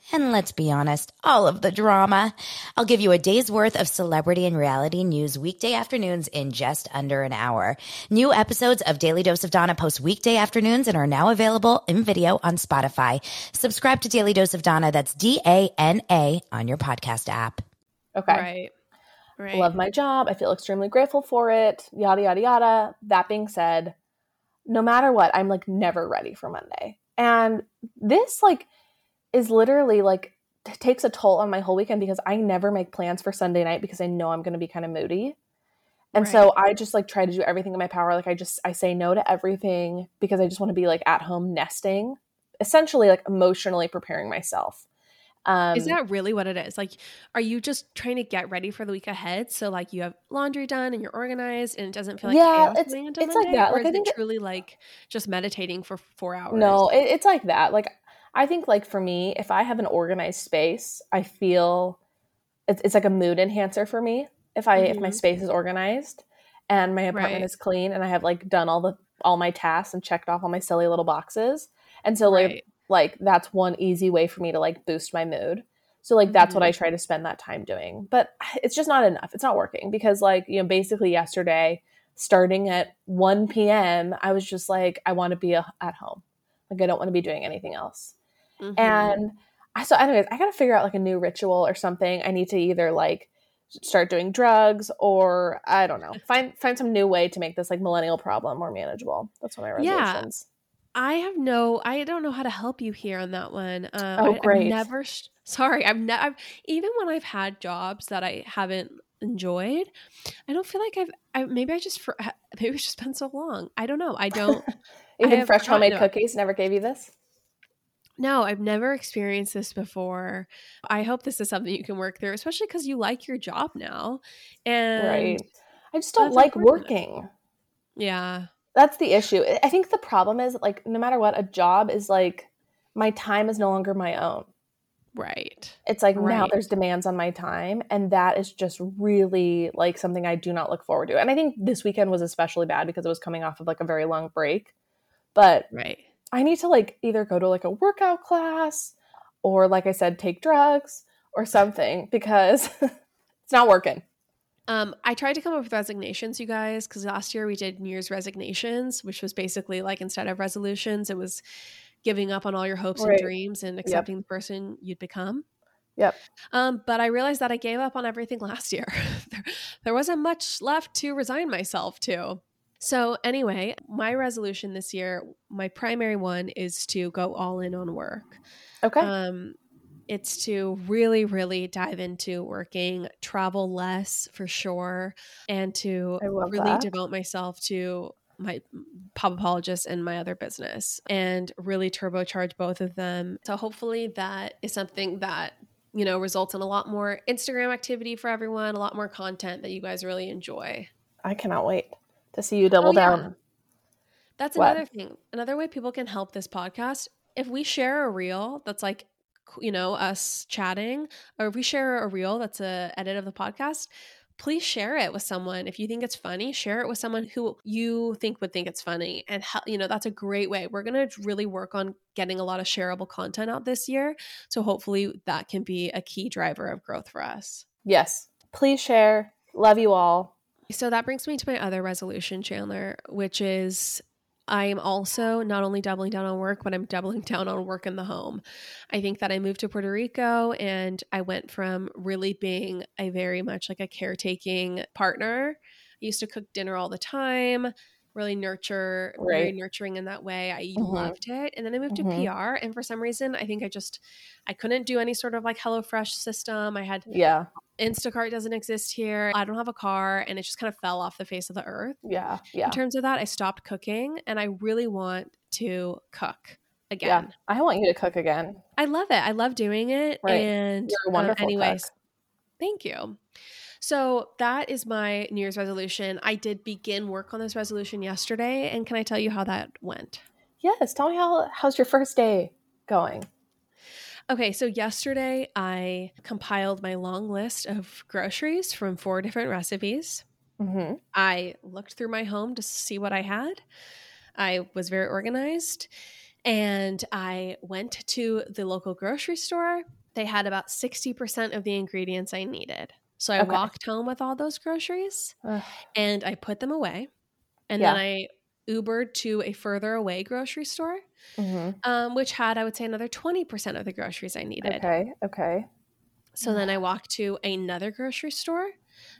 And let's be honest, all of the drama. I'll give you a day's worth of celebrity and reality news weekday afternoons in just under an hour. New episodes of Daily Dose of Dana post weekday afternoons and are now available in video on Spotify. Subscribe to Daily Dose of Dana. That's D A N A on your podcast app. Okay. Right. Right. love my job. I feel extremely grateful for it. Yada, yada, yada. That being said, no matter what, I'm like never ready for Monday. And this, like, is literally like t- takes a toll on my whole weekend because I never make plans for Sunday night because I know I'm going to be kind of moody. And so I just like try to do everything in my power. Like, I just, I say no to everything because I just want to be like at home nesting, essentially, like emotionally preparing myself. Um, Is that really what it is? Like, are you just trying to get ready for the week ahead? So, like, you have laundry done and you're organized, and it doesn't feel like Yeah, it's- it's like that. Or Like, I is think it it- truly like just meditating for four hours? No, it, it's like that. Like I think like for me, if I have an organized space, I feel it's, it's like a mood enhancer for me. If I if my Mhm. space is organized and my apartment Right. is clean and I have like done all the all my tasks and checked off all my silly little boxes. And so like Right. like that's one easy way for me to like boost my mood. So like that's Mm-hmm. what I try to spend that time doing. But it's just not enough. It's not working because like, you know, basically yesterday starting at 1 p.m., I was just like I want to be a, at home. Like I don't want to be doing anything else. Mhm. And I so anyways, I got to figure out like a new ritual or something. I need to either like start doing drugs or I don't know. Find find some new way to make this like millennial problem more manageable. That's one of my Yeah. resolutions. I have no, I don't know how to help you here on that one. Um, Oh, I, great. I've never, sorry, I've never, even when I've had jobs that I haven't enjoyed, I don't feel like I've, I, maybe I just, maybe it's just been so long. I don't know. I don't, Even fresh homemade cookies never gave you this? No, I've never experienced this before. I hope this is something you can work through, especially because you like your job now. And right. I just don't like working. yeah, That's the issue. I- I think the problem is like no matter what, a job is like my time is no longer my own. right. It's like now there's demands on my time, and that is just really like something I do not look forward to. And I think this weekend was especially bad because it was coming off of like a very long break. But Right. I need to like either go to like a workout class or like I said, take drugs or something because it's not working. Um, I tried to come up with resignations, you guys, because last year we did New Year's resignations, which was basically like instead of resolutions, it was giving up on all your hopes Right. and dreams and accepting the person you'd become. Yep. Um, but I realized that I gave up on everything last year. there, there wasn't much left to resign myself to. So, anyway, my resolution this year, my primary one is to go all in on work. Okay. Um, it's to really, really dive into working, travel less for sure, and to really that. devote myself to my pop apologist and my other business and really turbocharge both of them. So hopefully that is something that you know results in a lot more Instagram activity for everyone, a lot more content that you guys really enjoy. I cannot wait to see you double Oh, yeah. down. That's What? another thing. Another way people can help this podcast, if we share a reel that's like, you know, us chatting, or if we share a reel that's a edit of the podcast, please share it with someone. If you think it's funny, share it with someone who you think would think it's funny. And, you know, that's a great way. We're going to really work on getting a lot of shareable content out this year. So hopefully that can be a key driver of growth for us. Yes. Please share. Love you all. So that brings me to my other resolution, Chanler, which is I am also not only doubling down on work, but I'm doubling down on work in the home. I think that I moved to Puerto Rico and I went from really being a very much like a caretaking partner. I used to cook dinner all the time, really nurture, very nurturing in that way. I Mhm. loved it. And then I moved Mhm. to PR and for some reason I think I just I couldn't do any sort of like HelloFresh system. I had Yeah. Instacart doesn't exist here. I don't have a car and it just kind of fell off the face of the earth. Yeah. Yeah. In terms of that, I stopped cooking and I really want to cook again. Yeah. I want you to cook again. I love it. I love doing it. Right. And You're a um, wonderful anyways, cook. thank you. So that is my New Year's resolution. I did begin work on this resolution yesterday, and can I tell you how that went? Yes. Tell me how how's your first day going? Okay, so yesterday I compiled my long list of groceries from four different recipes. Mm-hmm. I looked through my home to see what I had. I was very organized and I went to the local grocery store. They had about 60% of the ingredients I needed. So I Okay. walked home with all those groceries and I put them away. And Yeah. then I Ubered to a further away grocery store, Mm-hmm. um, which had, I would say, another 20% of the groceries I needed. Okay. Okay. So then I walked to another grocery store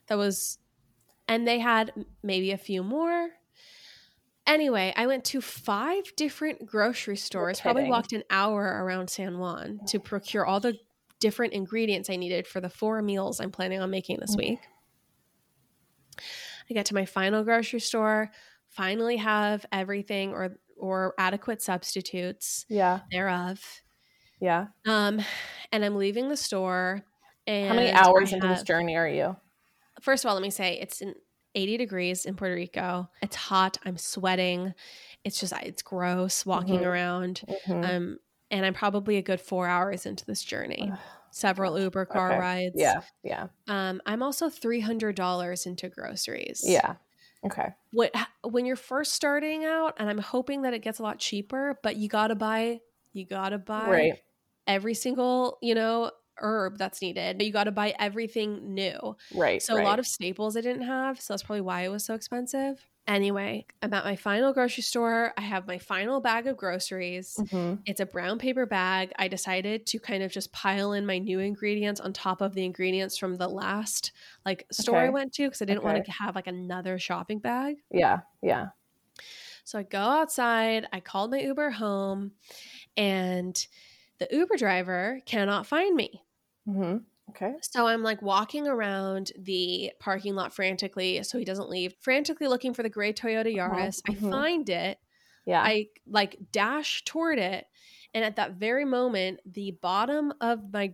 that was, and they had maybe a few more. Anyway, I went to five different grocery stores, probably walked an hour around San Juan to procure all the different ingredients I needed for the four meals I'm planning on making this week. I get to my final grocery store, finally have everything or or adequate substitutes Yeah. thereof. Yeah. Um, and I'm leaving the store. And How many hours I into this journey are you? First of all, let me say it's in 80 degrees in Puerto Rico. It's hot. I'm sweating. It's just it's gross walking Mhm. around. Mhm. Um, and I'm probably a good four hours into this journey. Several Uber car Okay. rides. Yeah. Yeah. Um, I'm also three hundred dollars into groceries. Yeah. Okay. What when you're first starting out, and I'm hoping that it gets a lot cheaper, but you gotta buy. You gotta buy Right. every single you know herb that's needed. But you got to buy everything new. Right. So right. a lot of staples I didn't have, so that's probably why it was so expensive. Anyway, I'm at my final grocery store. I have my final bag of groceries. Mhm. It's a brown paper bag. I decided to kind of just pile in my new ingredients on top of the ingredients from the last like store I went to because I didn't want to have like another shopping bag. Yeah. Yeah. So I go outside, I called my Uber home, and the Uber driver cannot find me. Hmm Okay. So I'm like walking around the parking lot frantically so he doesn't leave, frantically looking for the gray Toyota Yaris. mhm. I find it. Yeah. I like dash toward it. And at that very moment, the bottom of my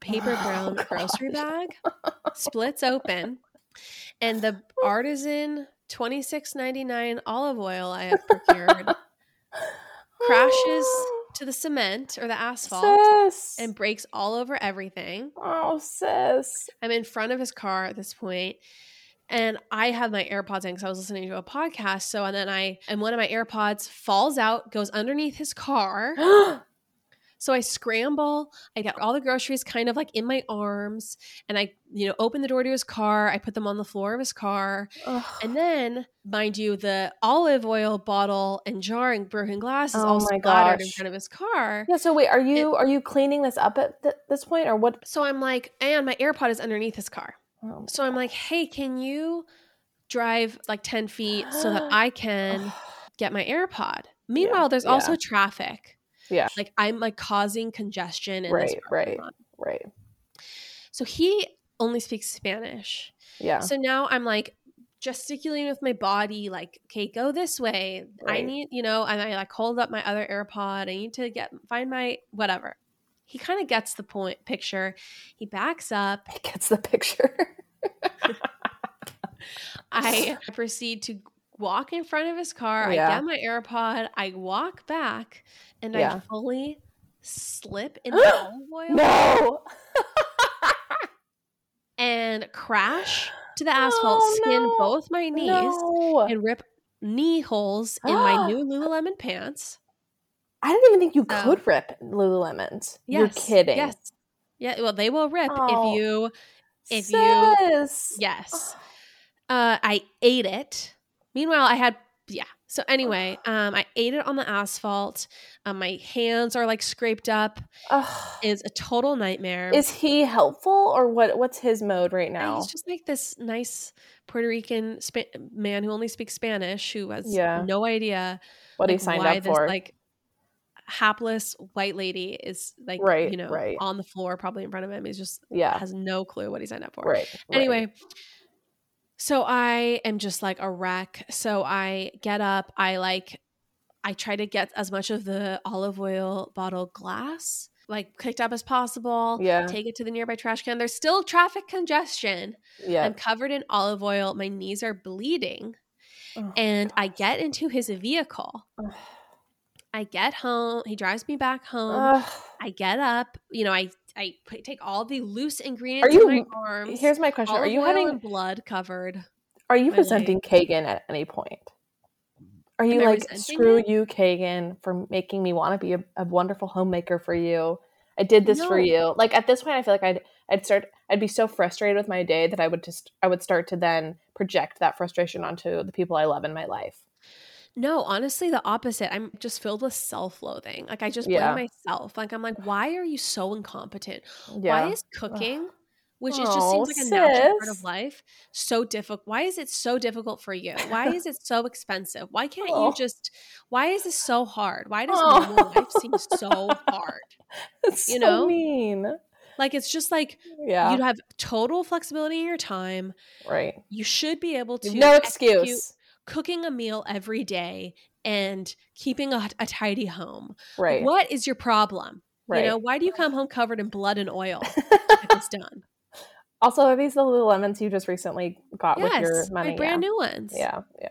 paper Oh, brown grocery bag splits open and the artisan 26.99 olive oil I have procured crashes to the cement or the asphalt Sis. and breaks all over everything. oh, sis. I'm in front of his car at this point, and I have my AirPods in because I was listening to a podcast. So and then I and one of my AirPods falls out, goes underneath his car. So I scramble. I get all the groceries kind of like in my arms, and I, you know, open the door to his car. I put them on the floor of his car, and then, mind you, the olive oil bottle and jar and broken glass is Oh all splattered in front of his car. yeah. So wait, are you are you cleaning this up at th- this point, or what? So I'm like, and my AirPod is underneath his car. Oh, So I'm like, hey, can you drive like 10 feet so that I can get my AirPod? Meanwhile, there's also traffic. Yeah. Like I'm like causing congestion Right, right. right. So he only speaks Spanish. Yeah. So now I'm like gesticulating with my body, like, okay, go this way. I need, you know, and I like hold up my other AirPod. I need to get find my whatever. He kind of gets the point picture. He backs up. He gets the picture. I proceed to walk in front of his car. Yeah. I get my AirPod. I walk back and I fully slip in the olive oil no. and crash to the asphalt, Oh, skin no. both my knees, No. and rip knee holes in my new Lululemon pants. I didn't even think you So- could rip Lululemons. You're kidding. Yes. Yeah. Well, they will rip Oh. if you. if you- Yes. Uh, I ate it. Meanwhile, I had yeah. So anyway, um, I ate it on the asphalt. Um, my hands are like scraped up. Ugh. Is a total nightmare. Is he helpful or what? What's his mode right And now? He's just like this nice Puerto Rican Spa- man who only speaks Spanish, who has Yeah. no idea what he signed why up this for? like hapless white lady is like Right, you know right. on the floor probably in front of him. He's just yeah. has no clue what he signed up for. Right. right. So I am just like a wreck. So I get up, I like I try to get as much of the olive oil bottle glass like picked up as possible. Yeah. Take it to the nearby trash can. There's still traffic congestion. Yeah. I'm covered in olive oil. My knees are bleeding. Oh, And I get into his vehicle. Ugh. I get home. He drives me back home. Ugh. I get up. You know, I I put, take all the loose ingredients Are you- in my arms. Here's my question: Are you having? blood covered? Are you my resenting Kagan at any point? Are you Am like screw it? you, Kagan, for making me want to be a, a wonderful homemaker for you? I did this for you. Like at this point, I feel like I'd I'd start I'd be so frustrated with my day that I would just I would start to then project that frustration onto the people I love in my life. No, honestly, the opposite. I'm just filled with self-loathing. Like I just blame Yeah. myself. Like I'm like, why are you so incompetent? Yeah. Why is cooking, which is just Oh, seems like a natural part of life, so difficult? Why is it so difficult for you? Why is it so expensive? Why can't Oh. you just? Why is this so hard? Why does Oh. normal life seem so hard? It's you so know? mean. Like it's just like Yeah. you have total flexibility in your time. right. You should be able to No excuse. Cooking a meal every day and keeping a, a tidy home. Right. What is your problem? Right. You know, why do you come home covered in blood and oil? if it's done. also, are these the Lululemons you just recently got with your money? my brand yeah. new ones. Yeah. Yeah.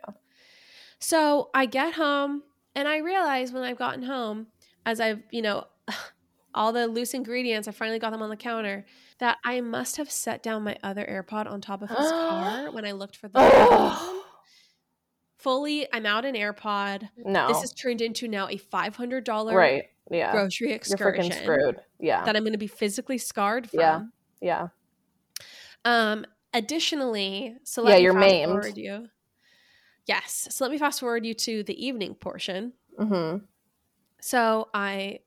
So I get home and I realize when I've gotten home, as I've, you know, all the loose ingredients, I finally got them on the counter, that I must have set down my other AirPod on top of his car when I looked for the other one. Ugh. Fully, I'm out an AirPod. no. This has turned into now a $500 right. Yeah. grocery excursion You're freaking screwed. Yeah. that I'm going to be physically scarred from. Yeah. yeah. Um, additionally, so Yeah, let me you're fast maimed. forward you. Yes. So let me fast forward you to the evening portion. Mm-hmm. So I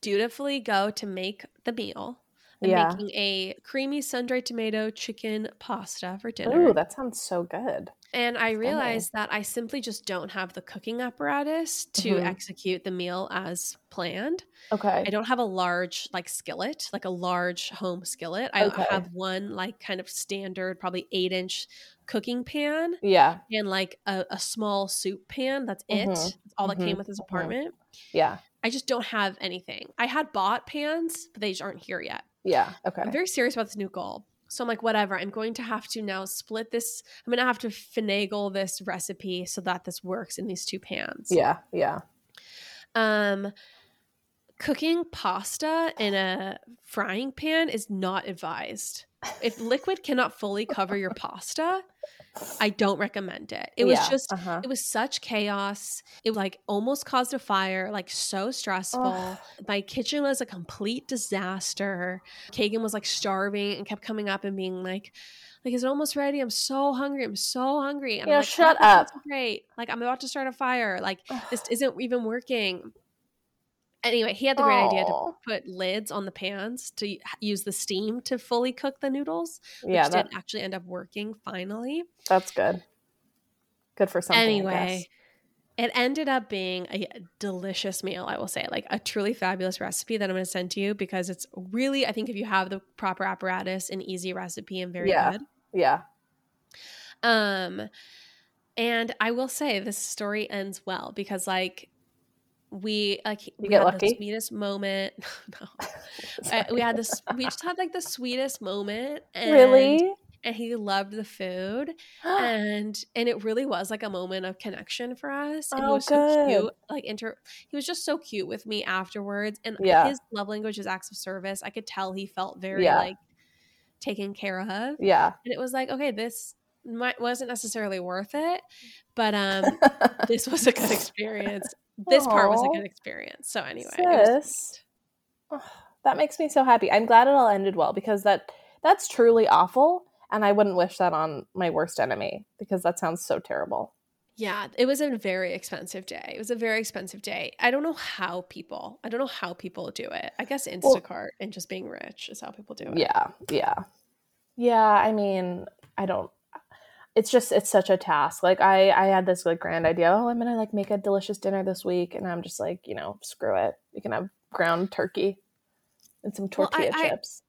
dutifully go to make the meal. I'm Yeah. making a creamy sun-dried tomato chicken pasta for dinner. Ooh, that sounds so good. And I realized that I simply just don't have the cooking apparatus to Mhm. execute the meal as planned. Okay. I don't have a large like skillet, like a large home skillet. I Okay. have one like kind of standard, probably eight inch cooking pan Yeah. and like a, a small soup pan. That's it. Mhm. That's all that came Mhm. with this Mhm. apartment. Yeah. I just don't have anything. I had bought pans, but they just aren't here yet. Yeah. Okay. I'm very serious about this new goal. So I'm like, whatever. I'm going to have to now split this. I'm going to have to finagle this recipe so that this works in these two pans. Yeah. Yeah. Um, cooking pasta in a frying pan is not advised. If liquid cannot fully cover your pasta, I don't recommend it. It was Yeah, just uh-huh. it was such chaos. It like almost caused a fire, like so stressful. Ugh. My kitchen was a complete disaster. Kagan was like starving and kept coming up and being like, like, is it almost ready? I'm so hungry. I'm so hungry. And Yeah, I'm like, shut "Oh, up." Great. Like, I'm about to start a fire. Like, Ugh. this isn't even working. Anyway, he had the great idea to put lids on the pans to use the steam to fully cook the noodles, which Yeah, that, did actually end up working finally. that's good. Good for something. I guess. anyway, it ended up being a delicious meal, I will say, like a truly fabulous recipe that I'm going to send to you because it's really, I think, if you have the proper apparatus, an easy recipe and very Yeah. good. Yeah. Um, and I will say this story ends well because, like, we like we get had lucky? the sweetest moment. no, we had this. We just had like the sweetest moment. And, really? And he loved the food, and and it really was like a moment of connection for us. And he Oh, was so good. cute. Like inter, he was just so cute with me afterwards. And Yeah. his love language is acts of service. I could tell he felt very Yeah. like taken care of yeah. and it was like okay this might wasn't necessarily worth it but um this was a good experience this part was a good experience so anyway was. Ugh, that makes me so happy. I'm glad it all ended well because that that's truly awful and I wouldn't wish that on my worst enemy because that sounds so terrible. yeah it was a very expensive day it was a very expensive day i don't know how people i don't know how people do it i guess instacart and just being rich is how people do it Yeah. Yeah. Yeah, I mean, I don't it's just it's such a task. Like I I had this like grand idea, oh, I'm to like make a delicious dinner this week and I'm just like, you know, screw it. You can have ground turkey and some Well, I- tortilla I- chips.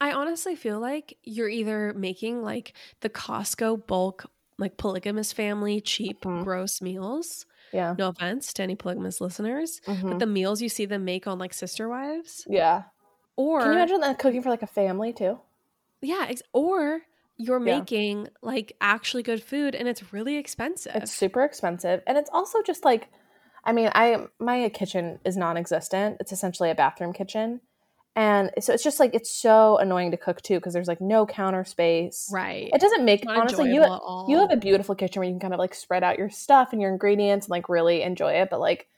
I honestly feel like you're either making like the Costco bulk, like polygamous family, cheap, Mhm. gross meals. Yeah. No offense to any polygamous listeners, Mhm. but the meals you see them make on like Sister Wives, Yeah. or Can you imagine that cooking for like a family too? yeah, ex- or you're Yeah. making like actually good food and it's really expensive. It's super expensive, and it's also just like, I mean, I my kitchen is non-existent. It's essentially a bathroom kitchen, and so it's just like it's so annoying to cook too because there's like no counter space. right. It doesn't make honestly you you have a beautiful kitchen where you can kind of like spread out your stuff and your ingredients and like really enjoy it, but like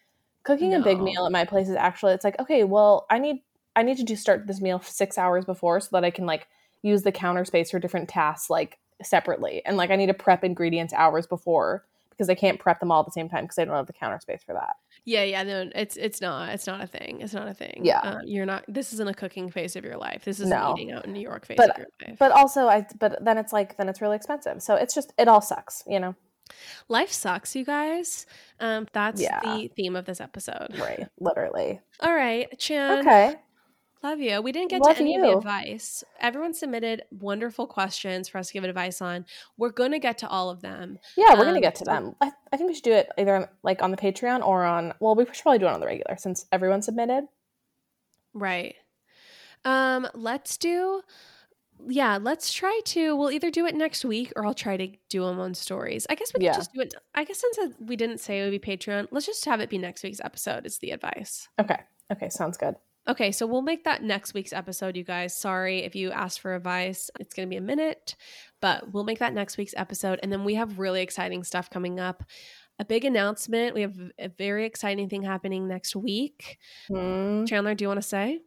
cooking a big meal at my place is actually it's like okay, well I need I need to do start this meal six hours before so that I can like use the counter space for different tasks like separately and like I need to prep ingredients hours before because I can't prep them all at the same time because I don't have the counter space for that. yeah, yeah, no, it's it's not, it's not a thing. It's not a thing. Yeah. Uh, you're not. This isn't a cooking phase of your life. This is No. eating out in New York phase But- of your life. But also I but then it's like then it's really expensive. So it's just it all sucks, you know. Life sucks, you guys. Um, that's Yeah. the theme of this episode. Right. Literally. All right, Chan. Okay. Love you. We didn't get Love to any of the you. advice. Everyone submitted wonderful questions for us to give advice on. We're going to get to all of them. Yeah, we're gonna Um, get to them. I, I think we should do it either on, like on the Patreon or on. Well, we should probably do it on the regular since everyone submitted. Right. Um, let's do yeah, let's try to we'll either do it next week or I'll try to do them on stories. I guess we Yeah. can just do it I guess since we didn't say it would be Patreon, let's just have it be next week's episode is the advice. Okay. Okay. Sounds good. Okay, so we'll make that next week's episode, you guys. Sorry if you asked for advice. It's going to be a minute, but we'll make that next week's episode. And then we have really exciting stuff coming up. A big announcement. We have a very exciting thing happening next week. Hmm. Chanler, do you want to say?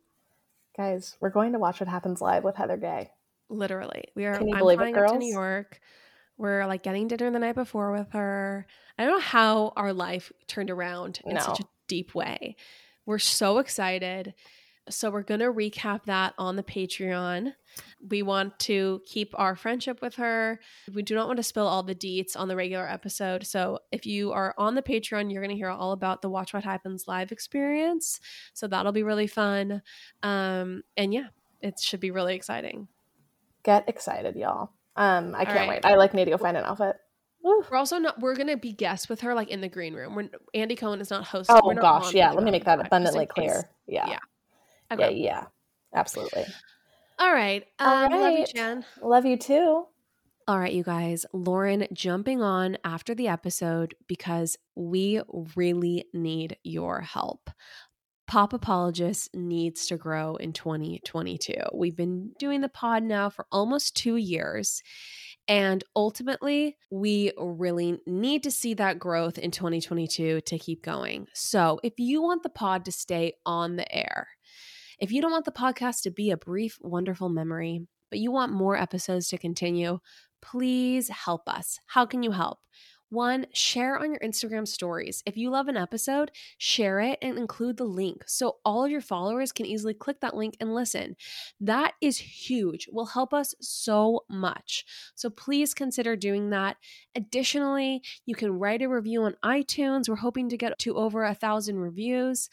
Guys, we're going to watch what happens live with Heather Gay. Literally, we are. Can you I'm believe it, flying up to New girls? York. We're like getting dinner the night before with her. I don't know how our life turned around in such a deep way. We're so excited. So we're going to recap that on the Patreon. We want to keep our friendship with her. We do not want to spill all the deets on the regular episode. So if you are on the Patreon, you're going to hear all about the Watch What Happens live experience. So that'll be really fun. Um, and yeah, it should be really exciting. Get excited, y'all. Um, I All can't right. wait. I like need to go find an outfit. We're also not. We're gonna be guests with her, like in the green room. We're Andy Cohen is not hosting. Oh not gosh, yeah. Let me make that abundantly in case. clear. Yeah. Yeah. Yeah. Okay. Yeah. Absolutely. All right. All Um, Love you, right. Chan. Love you too. All right, you guys. Lauren jumping on after the episode because we really need your help. Pop Apologist needs to grow in 2022. We've been doing the pod now for almost two years. And ultimately, we really need to see that growth in 2022 to keep going. So, if you want the pod to stay on the air, if you don't want the podcast to be a brief, wonderful memory, but you want more episodes to continue, please help us. How can you help? One, share on your Instagram stories. If you love an episode, share it and include the link so all of your followers can easily click that link and listen. That is huge, will help us so much. So please consider doing that. Additionally, you can write a review on iTunes. We're hoping to get to over a thousand reviews.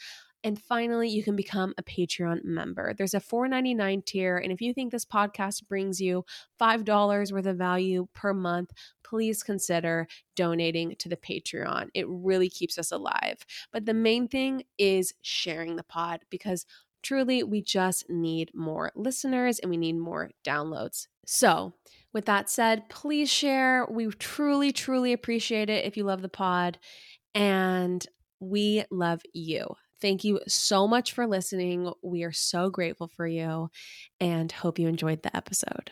And finally, you can become a Patreon member. There's a $4.99 tier. And if you think this podcast brings you $5 worth of value per month, please consider donating to the Patreon. It really keeps us alive. But the main thing is sharing the pod because truly we just need more listeners and we need more downloads. So, with that said, please share. We truly, truly appreciate it if you love the pod. And we love you. Thank you so much for listening. We are so grateful for you and hope you enjoyed the episode.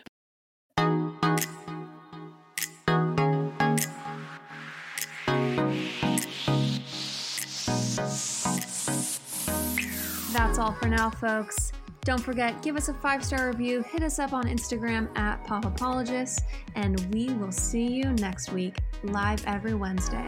That's all for now, folks. Don't forget, give us a five star review, hit us up on Instagram at Pop Apologists, and we will see you next week, live every Wednesday.